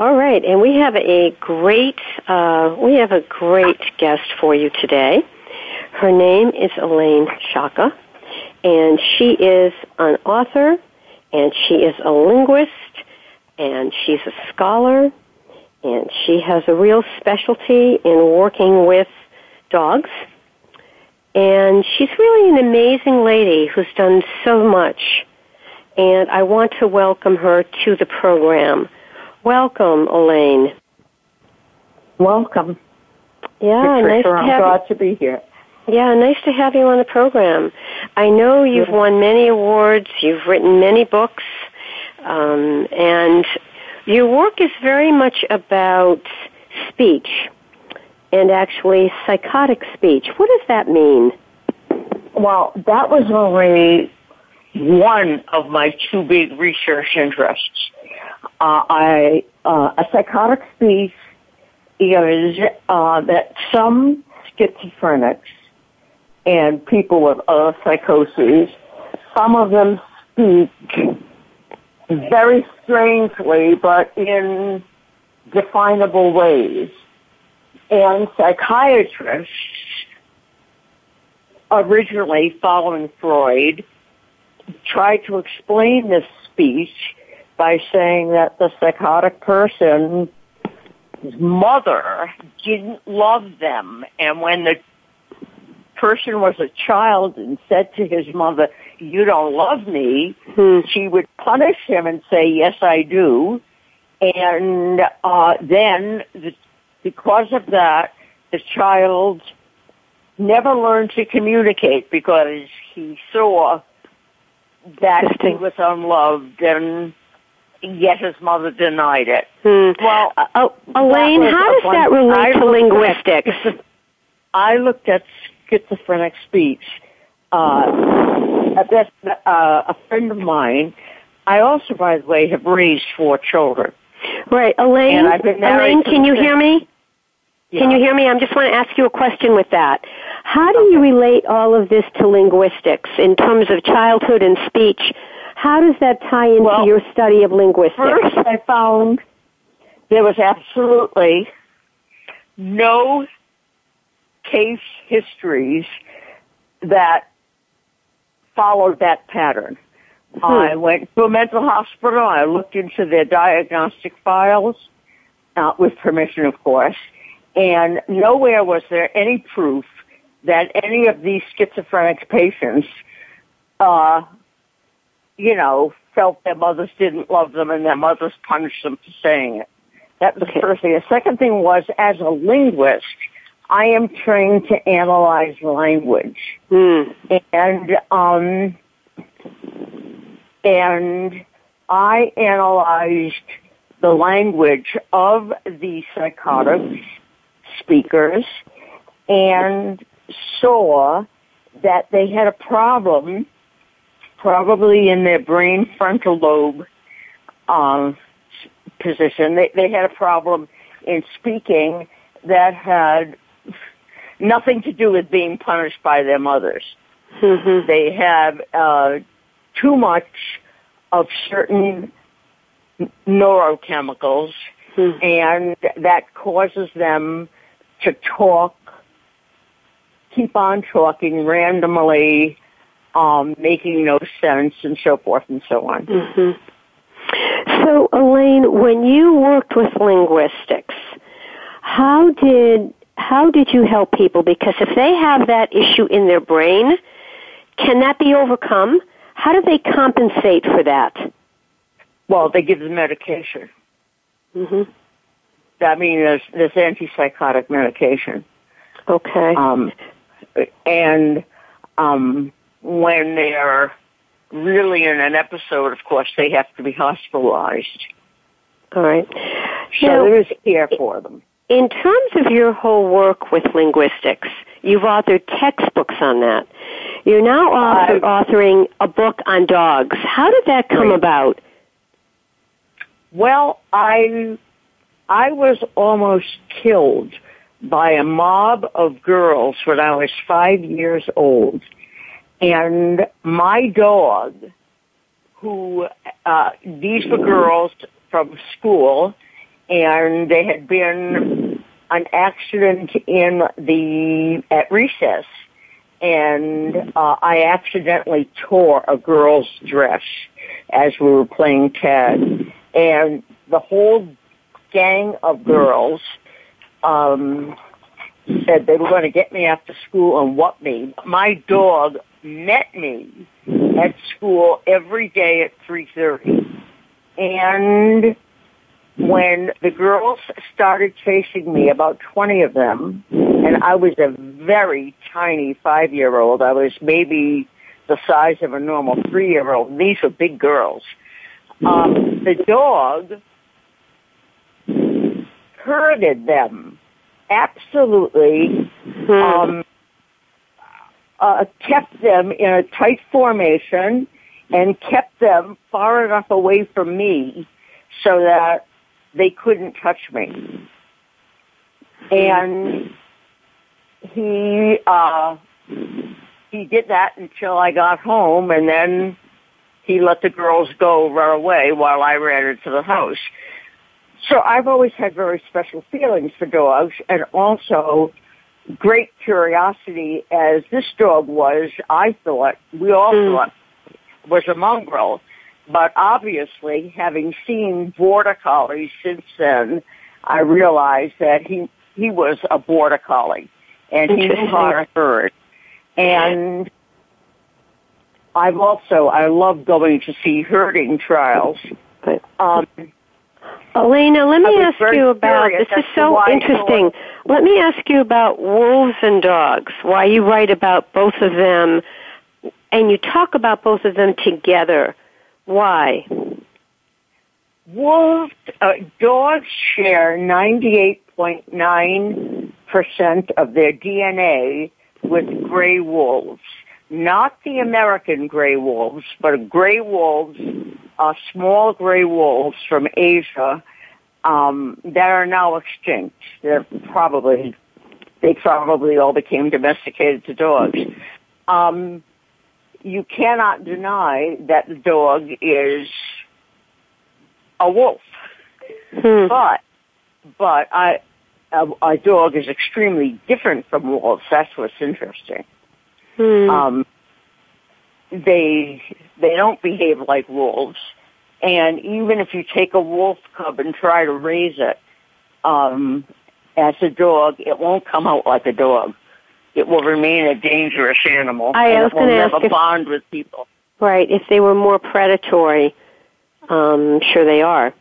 All right, and we have a great uh, we have a great guest for you today. Her name is Elaine Chaika, and she is an author, and she is a linguist, and she's a scholar, and she has a real specialty in working with dogs. And she's really an amazing lady who's done so much. And I want to welcome her to the program. Welcome, Elaine. Welcome. Yeah, nice to I'm have glad to be here. Yeah, nice to have you on the program. I know you've Yeah. won many awards, you've written many books, um, and your work is very much about speech and actually psychotic speech. What does that mean? Well, that was only one of my two big research interests. Uh, I uh, a psychotic speech is uh, that some schizophrenics and people with other psychoses, some of them speak very strangely, but in definable ways. And psychiatrists, originally following Freud, tried to explain this speech by saying that the psychotic person's mother didn't love them, and when the person was a child and said to his mother, you don't love me, she would punish him and say, yes, I do. And uh, then, the, because of that, the child never learned to communicate because he saw that he was unloved and yet his mother denied it. Hmm. Well, Uh, oh, Elaine, how does that relate to looked at linguistics? I looked at schizophrenic speech. Uh, at that, uh, a friend of mine, I also, by the way, have raised four children. Right, Elaine. And I've been married Elaine, can you hear me? Can you hear me? I just want to ask you a question with that. How do you relate all of this to linguistics in terms of childhood and speech? How does that tie into Well, your study of linguistics? First, I found there was absolutely no case histories that followed that pattern. I went to a mental hospital. I looked into their diagnostic files, uh, with permission, of course, and nowhere was there any proof that any of these schizophrenic patients, uh, you know, felt their mothers didn't love them and their mothers punished them for saying it. That was the first thing. The second thing was, as a linguist, I am trained to analyze language. Hmm. And, um, and I analyzed the language of the psychotic speakers and saw that they had a problem probably in their brain frontal lobe um, position. They, they had a problem in speaking that had nothing to do with being punished by their mothers. Mhm. They have uh, too much of certain neurochemicals, Hmm. and that causes them to talk, keep on talking randomly, um, making no sense, and so forth and so on. Mm-hmm. So, Elaine, when you worked with linguistics, how did how did you help people? Because if they have that issue in their brain, can that be overcome? How do they compensate for that? Well, they give them medication. Mm-hmm. I mean, there's, there's antipsychotic medication. Okay. Um, and um, when they're really in an episode, of course, they have to be hospitalized. All right. So Now- there is care for them. In terms of your whole work with linguistics, you've authored textbooks on that. You're now author, authoring a book on dogs. How did that come Right. about? Well, I I was almost killed by a mob of girls when I was five years old, and my dog, who uh, these were girls from school, and they had been an accident in the at recess, and uh, I accidentally tore a girl's dress as we were playing tag, and the whole gang of girls um, said they were going to get me after school and what me. My dog met me at school every day at three thirty, and when the girls started chasing me, about 20 of them, and I was a very tiny five-year-old. I was maybe the size of a normal three-year-old. These were big girls. Um, the dog herded them. Absolutely. Um, uh, kept them in a tight formation and kept them far enough away from me so that they couldn't touch me. And he uh he did that until I got home and then he let the girls go run away while I ran into the house. So I've always had very special feelings for dogs and also great curiosity as this dog was, I thought, we all thought was a mongrel. But obviously, having seen border collies since then, I realized that he he was a border collie, and he knew how to herd. And I've also I love going to see herding trials. Um, Elena, let me ask you about this is so interesting. Let me ask you about wolves and dogs. Why you write about both of them, and you talk about both of them together. Why? Wolves, uh, dogs share 98.9% of their DNA with gray wolves. Not the American gray wolves, but gray wolves, uh, small gray wolves from Asia, um, that are now extinct. They're probably, they probably all became domesticated to dogs. Um, you cannot deny that the dog is a wolf. Hmm. But, but I, a, a dog is extremely different from wolves. That's what's interesting. Hmm. Um, they, they don't behave like wolves. And even if you take a wolf cub and try to raise it, um, as a dog, it won't come out like a dog. It will remain a dangerous animal. I and was it will gonna ask never if- bond with people. Right. If they were more predatory, um, sure they are.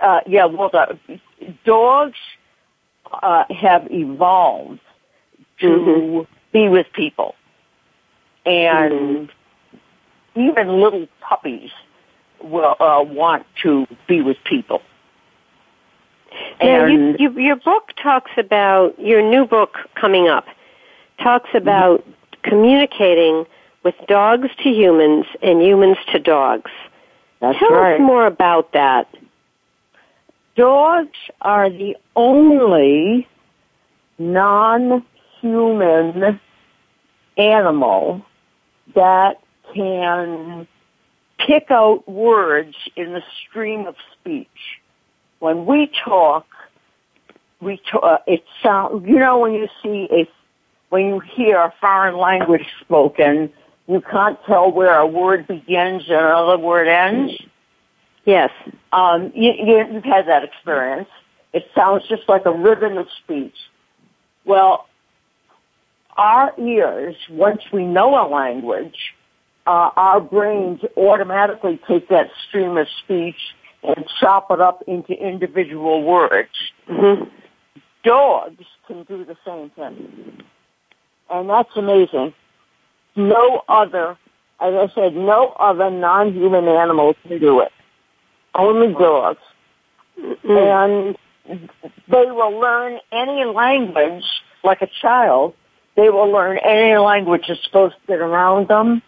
uh, yeah, well, the, dogs uh, have evolved to Mhm. be with people, and even little puppies will uh, want to be with people. Now, you, And you, your book talks about your new book coming up. Talks about communicating with dogs to humans and humans to dogs. that's Tell right. us more about that. Dogs are the only non-human animal that can pick out words in the stream of speech. When we talk, we talk, uh, it sound, you know when you see a, when you hear a foreign language spoken, you can't tell where a word begins and another word ends. Yes. Um, you, you, you've had that experience. It sounds just like a ribbon of speech. Well, our ears, once we know a language, uh, our brains automatically take that stream of speech and chop it up into individual words. Mm-hmm. Dogs can do the same thing. And that's amazing. No other, as I said, no other non-human animal can do it. Only dogs. Mm-hmm. And they will learn any language like a child. They will learn any language that's supposed to get around them.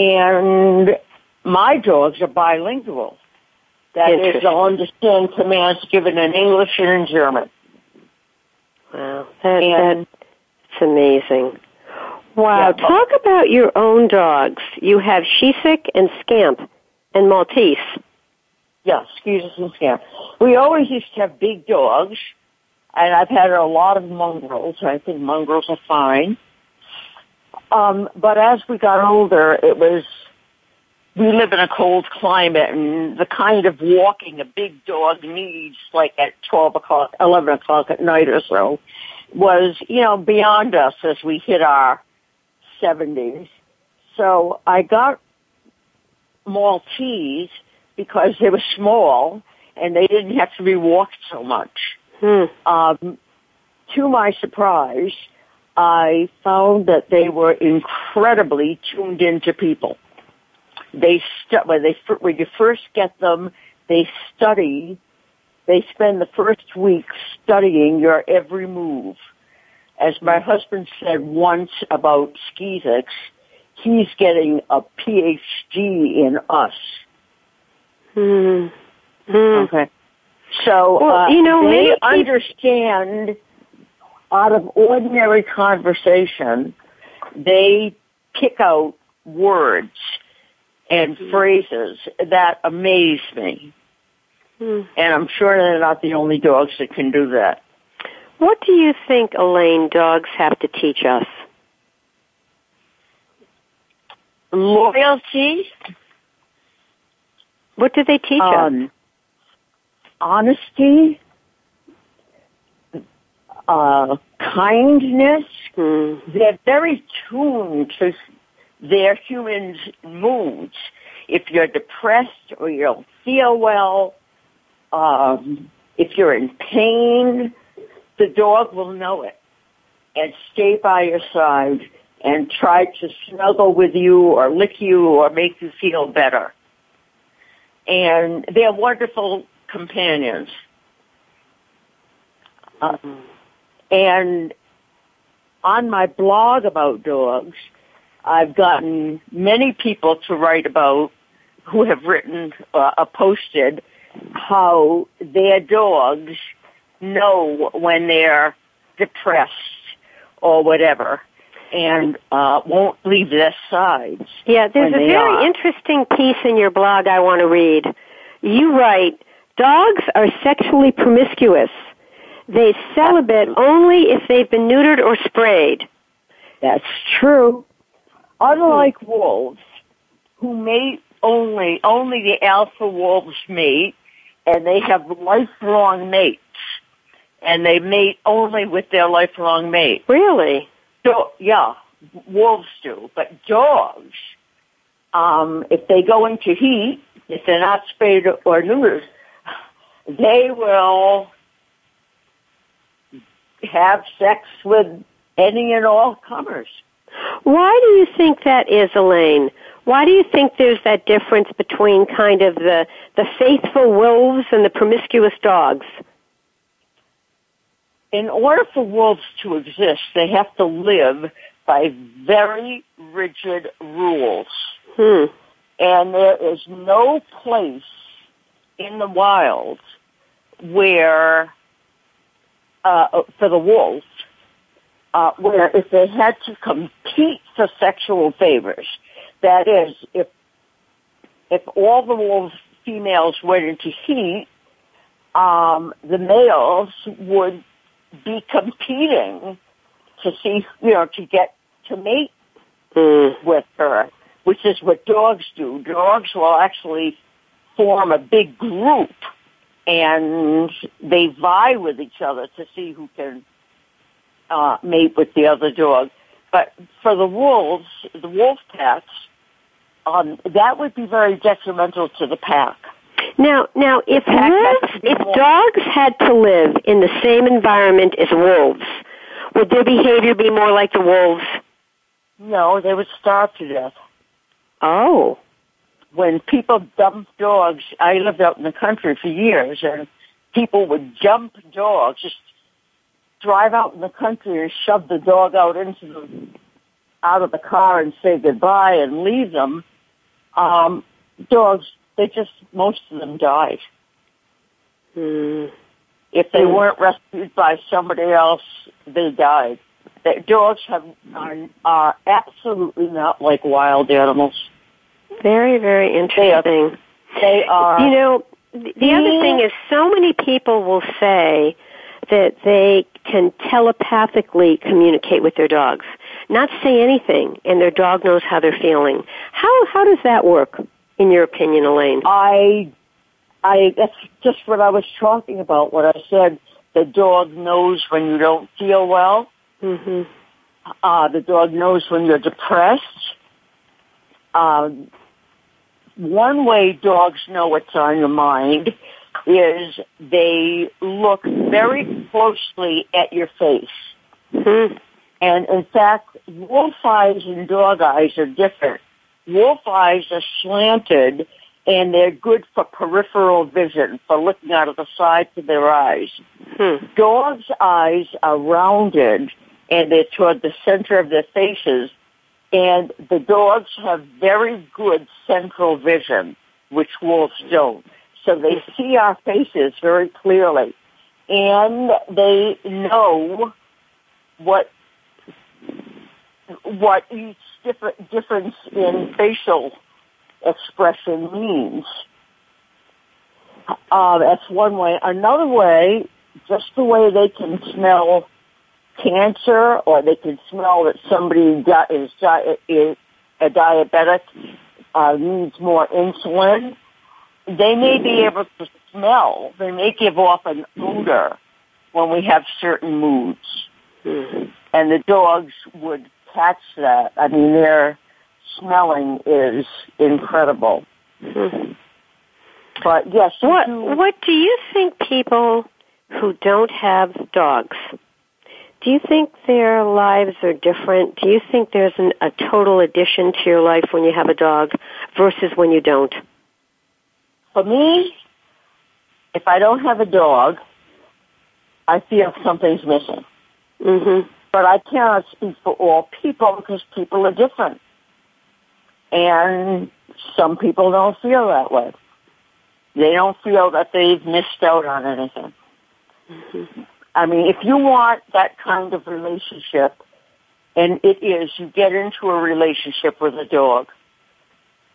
And my dogs are bilingual. That is, they'll understand commands given in English and in German. Wow. That, And that's amazing. Wow. Yeah, but- Talk about your own dogs. You have Shisick and Scamp and Maltese. Yeah, Skeezix and Scamp. We always used to have big dogs, and I've had a lot of mongrels. I think mongrels are fine. Um, but as we got older, it was, we live in a cold climate, and the kind of walking a big dog needs, like at 12 o'clock, 11 o'clock at night or so, was, you know, beyond us as we hit our 70s. So I got Maltese because they were small and they didn't have to be walked so much. Hmm. Um, to my surprise, I found that they were incredibly tuned into people. They stu- when they when you first get them, they study. They spend the first week studying your every move. As my husband said once about Skeezix, he's getting a PhD in us. Hmm. Hmm. Okay. So Well, uh, you know, they understand out of ordinary conversation, they pick out words and Hmm. phrases that amaze me. Hmm. And I'm sure they're not the only dogs that can do that. What do you think, Elaine, dogs have to teach us? Loyalty, What do they teach us? um, honesty, uh, kindness, Hmm. they're very tuned to their humans' moods. If you're depressed or you don't feel well, um, if you're in pain, the dog will know it and stay by your side and try to snuggle with you or lick you or make you feel better. And they're wonderful companions. Uh, and on my blog about dogs, I've gotten many people to write about who have written uh, uh, posted how their dogs know when they're depressed or whatever and uh, won't leave their sides. Yeah, there's a very are. interesting piece in your blog I want to read. You write, dogs are sexually promiscuous. They celibate only if they've been neutered or sprayed. That's true. Unlike wolves, who mate only, only the alpha wolves mate, and they have lifelong mates, and they mate only with their lifelong mate. Really? So, yeah, wolves do, but dogs, um, if they go into heat, if they're not sprayed or neutered, they will have sex with any and all comers. Why do you think that is, Elaine? Why do you think there's that difference between kind of the, the faithful wolves and the promiscuous dogs? in order for wolves to exist, they have to live by very rigid rules. Hmm. And there is no place in the wild where, uh, for the wolf, uh, where if they had to compete for sexual favors, that is, if, if all the wolves females went into heat, um, the males would be competing to see, you know, to get to mate Hmm. with her. which is what dogs do. Dogs will actually form a big group and they vie with each other to see who can uh, mate with the other dog. But for the wolves, the wolf packs, um, that would be very detrimental to the pack. Now, now, if wolves, if dogs had to live in the same environment as wolves, would their behavior be more like the wolves? No, they would starve to death. Oh. When people dump dogs, I lived out in the country for years, and people would jump dogs, just drive out in the country and shove the dog out into the out of the car and say goodbye and leave them. Um, dogs, they just most of them died. Mm. If they weren't rescued by somebody else, they died. The dogs have are, are absolutely not like wild animals. Very, very interesting. They are. You know, the, the other thing is, so many people will say that they can telepathically communicate with their dogs, not say anything, and their dog knows how they're feeling. How how does that work, in your opinion, Elaine? I, I that's just what I was talking about. What I said, the dog knows when you don't feel well. Mm-hmm. Uh, the dog knows when you're depressed. Um, one way dogs know what's on your mind is they look very closely at your face. Mm-hmm. And in fact, wolf eyes and dog eyes are different. Wolf eyes are slanted and they're good for peripheral vision, for looking out of the sides of their eyes. Hmm. Dogs' eyes are rounded and they're toward the center of their faces and the dogs have very good central vision, which wolves don't. So they see our faces very clearly. And they know what what each different difference in facial expression means. Uh, that's one way. Another way, just the way they can smell cancer or they can smell that somebody di- is, di- is a diabetic, uh, needs more insulin, they may be able to smell. They may give off an odor when we have certain moods. Mm-hmm. And the dogs would catch that. I mean, their smelling is incredible. Mm-hmm. But yes, What do, what do you think people who don't have dogs? Do you think their lives are different? Do you think there's an, a total addition to your life when you have a dog versus when you don't? for me, if I don't have a dog, I feel something's missing. Mm-hmm. But I cannot speak for all people because people are different. And some people don't feel that way. They don't feel that they've missed out on anything. Mm-hmm. I mean, if you want that kind of relationship, and it is, you get into a relationship with a dog.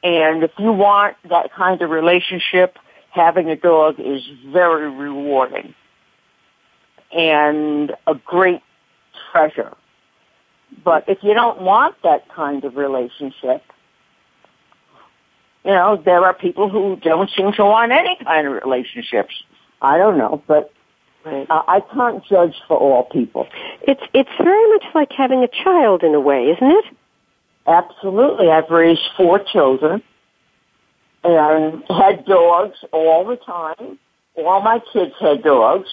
And if you want that kind of relationship, having a dog is very rewarding and a great treasure. But if you don't want that kind of relationship, you know, there are people who don't seem to want any kind of relationships. I don't know, but Right. uh, I can't judge for all people. It's it's very much like having a child in a way, isn't it? Absolutely. I've raised four children and had dogs all the time. All my kids had dogs.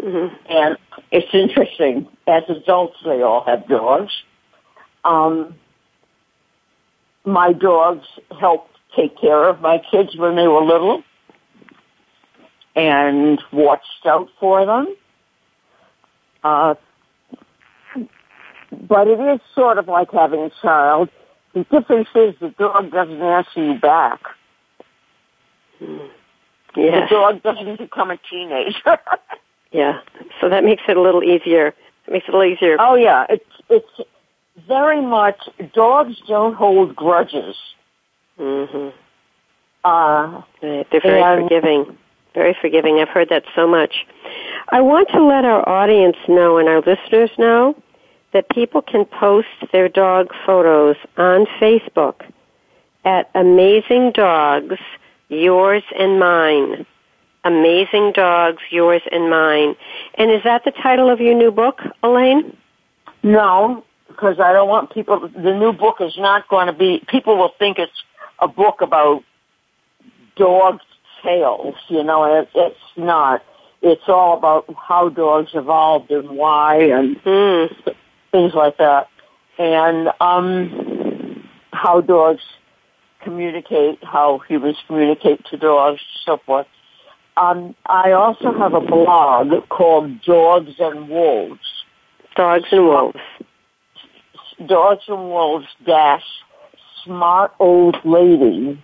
Mm-hmm. And it's interesting. As adults, they all have dogs. Um, my dogs helped take care of my kids when they were little and watched out for them. Uh, but it is sort of like having a child. The difference is the dog doesn't answer you back. Yeah. The dog doesn't become a teenager. Yeah. So that makes it a little easier. It makes it a little easier. oh yeah, it's it's very much dogs don't hold grudges. Mm-hmm. Uh, Right. They're very forgiving. Very forgiving. I've heard that so much. I want to let our audience know and our listeners know that people can post their dog photos on Facebook at Amazing Dogs, Yours and Mine. Amazing Dogs, Yours and Mine. And is that the title of your new book, Elaine? No, because I don't want people, the new book is not going to be, people will think it's a book about dog tales, you know, it, it's not. It's all about how dogs evolved and why and Mm. things like that. And, um, how dogs communicate, how humans communicate to dogs, so forth. Um, I also have a blog called Dogs and Wolves. Dogs and Wolves. Dogs and Wolves dash smart old lady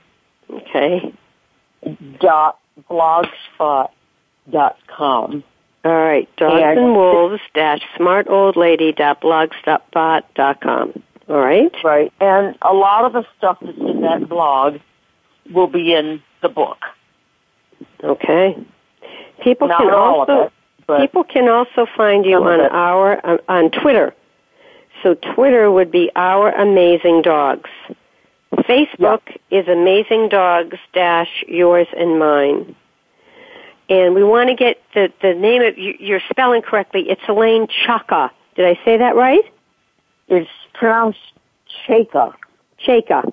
Okay. Dot blogspot dot com. All right. Dogs And- and Wolves dash smartoldlady.blogspot dot com. All right. Right. And a lot of the stuff that's in that blog will be in the book. Okay. People Not can also it, people can also find you on our on, on Twitter. So Twitter would be our amazing dogs. Facebook is amazing dogs dash yours and mine. And we want to get the, the name of you, you're spelling correctly. It's Elaine Chaika. Did I say that right? it's pronounced Chaika. Chaika.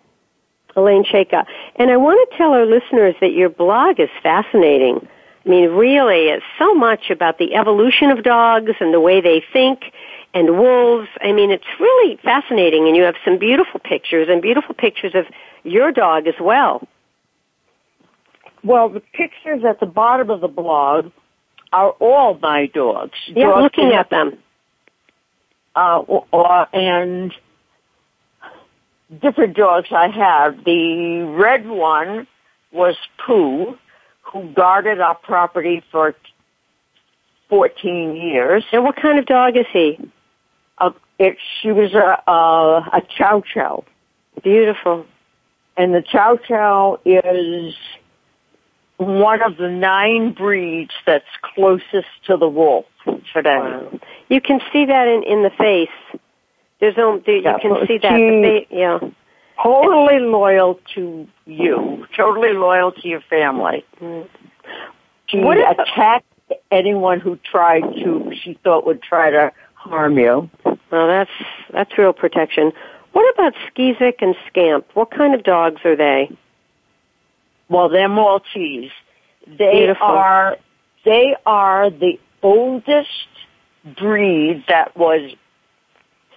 Elaine Chaika. And I want to tell our listeners that your blog is fascinating. I mean, really, it's so much about the evolution of dogs and the way they think and wolves. I mean, it's really fascinating, and you have some beautiful pictures and beautiful pictures of your dog as well. Well, the pictures at the bottom of the blog are all my dogs. Yeah, dogs looking at them. uh, or, and different dogs I have. The red one was Pooh, who guarded our property for 14 years. And what kind of dog is he? Uh, it, she was a, a, a Chow Chow. Beautiful. And the Chow Chow is one of the nine breeds that's closest to the wolf today. Wow. You can see that in, in the face. There's no, there, Yeah, you can see that. she- The yeah. Totally loyal to you. Totally loyal to your family. Mm. She What attacked anyone who tried to, she thought would try to harm you. Well, that's that's real protection. What about Skeezix and Scamp? What kind of dogs are they? Well, they're Maltese. They Beautiful. are, they are the oldest breed that was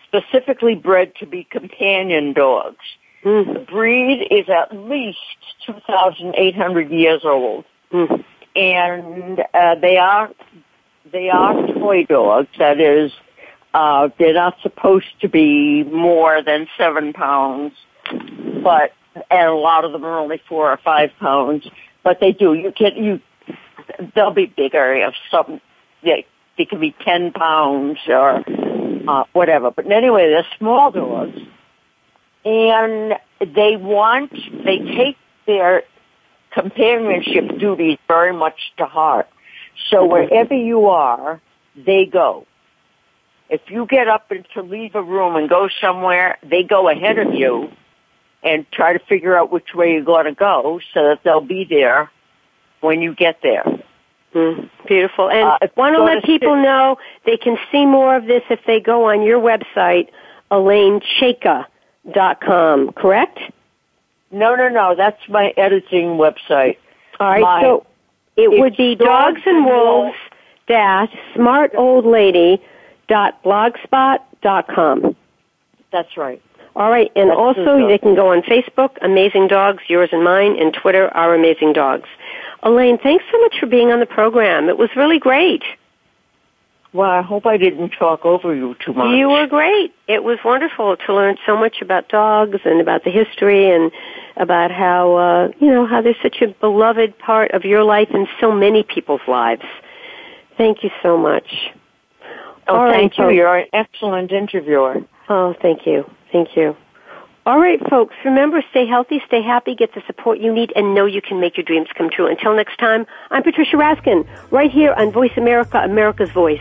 specifically bred to be companion dogs. Mm. The breed is at least 2,800 years old. Mm. and uh, they are they are toy dogs. That is, uh, they're not supposed to be more than seven pounds, but and a lot of them are only four or five pounds. But they do. You can you they'll be bigger. If some they they can be ten pounds or uh, whatever. But anyway, they're small dogs, and they want they take their companionship duties very much to heart. So wherever you are, they go. If you get up and to leave a room and go somewhere, they go ahead of you and try to figure out which way you're going to go so that they'll be there when you get there. Mm. Beautiful. And Uh, want to let people sit- know they can see more of this if they go on your website, ElaineChaika.com, correct? No, no, no. That's my editing website. All right, My- so it would be Dogs dogs and wolves dash smartoldlady dot blogspot dot com. That's right. All right, and That's also they can go on Facebook, Amazing Dogs, yours and mine, and Twitter, Our Amazing Dogs. Elaine, thanks so much for being on the program. It was really great. Well, I hope I didn't talk over you too much. You were great. It was wonderful to learn so much about dogs and about the history and about how uh, you know how they're such a beloved part of your life and so many people's lives. Thank you so much. Oh, All right, thank you. folks. You're an excellent interviewer. Oh, thank you. Thank you. All right, folks, remember, stay healthy, stay happy, get the support you need, and know you can make your dreams come true. Until next time, I'm Patricia Raskin, right here on Voice America, America's Voice.